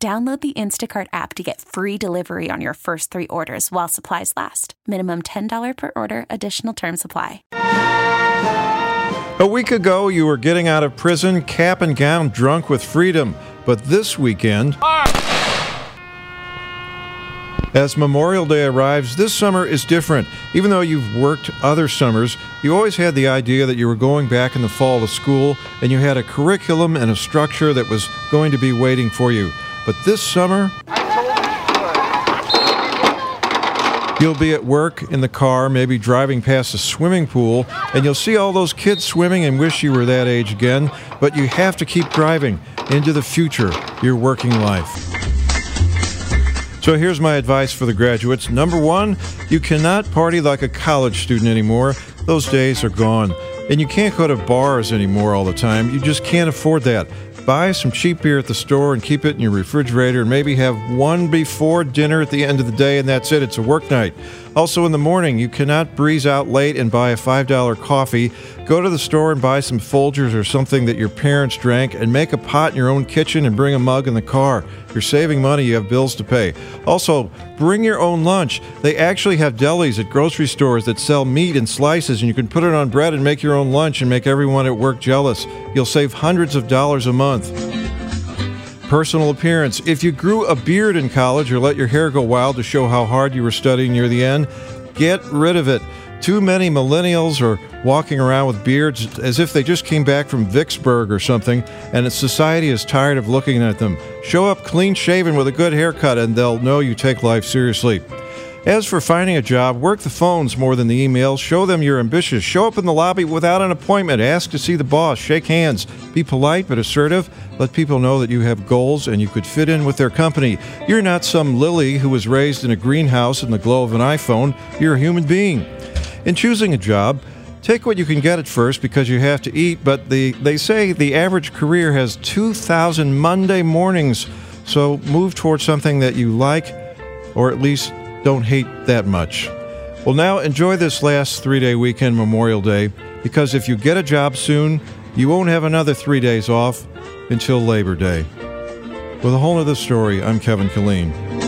Download the Instacart app to get free delivery on your first three orders while supplies last. Minimum $10 per order, additional term supply. A week ago, you were getting out of prison cap and gown drunk with freedom. But this weekend, as Memorial Day arrives, this summer is different. Even though you've worked other summers, you always had the idea that you were going back in the fall to school and you had a curriculum and a structure that was going to be waiting for you. But this summer, You'll be at work in the car, maybe driving past a swimming pool, and you'll see all those kids swimming and wish you were that age again. But you have to keep driving into the future, your working life. So here's my advice for the graduates. Number one, you cannot party like a college student anymore. Those days are gone. And you can't go to bars anymore all the time. You just can't afford that buy some cheap beer at the store and keep it in your refrigerator and maybe have one before dinner at the end of the day and that's it. It's a work night. Also, in the morning, you cannot breeze out late and buy a $5 coffee. Go to the store and buy some Folgers or something that your parents drank and make a pot in your own kitchen and bring a mug in the car. You're saving money, you have bills to pay. Also, bring your own lunch. They actually have delis at grocery stores that sell meat in slices, and you can put it on bread and make your own lunch and make everyone at work jealous. You'll save hundreds of dollars a month. Personal appearance. If you grew a beard in college or let your hair go wild to show how hard you were studying near the end, get rid of it. Too many millennials are walking around with beards as if they just came back from Vicksburg or something, and society is tired of looking at them. Show up clean shaven with a good haircut, and they'll know you take life seriously. As for finding a job, work the phones more than the emails. Show them you're ambitious. Show up in the lobby without an appointment. Ask to see the boss. Shake hands. Be polite but assertive. Let people know that you have goals and you could fit in with their company. You're not some lily who was raised in a greenhouse in the glow of an iPhone. You're a human being. In choosing a job, take what you can get at first because you have to eat, but the, they say the average career has 2,000 Monday mornings. So move towards something that you like or at least don't hate that much. Well, now enjoy this last three day weekend, Memorial Day, because if you get a job soon, you won't have another three days off until Labor Day. With a whole other story, I'm Kevin Killeen.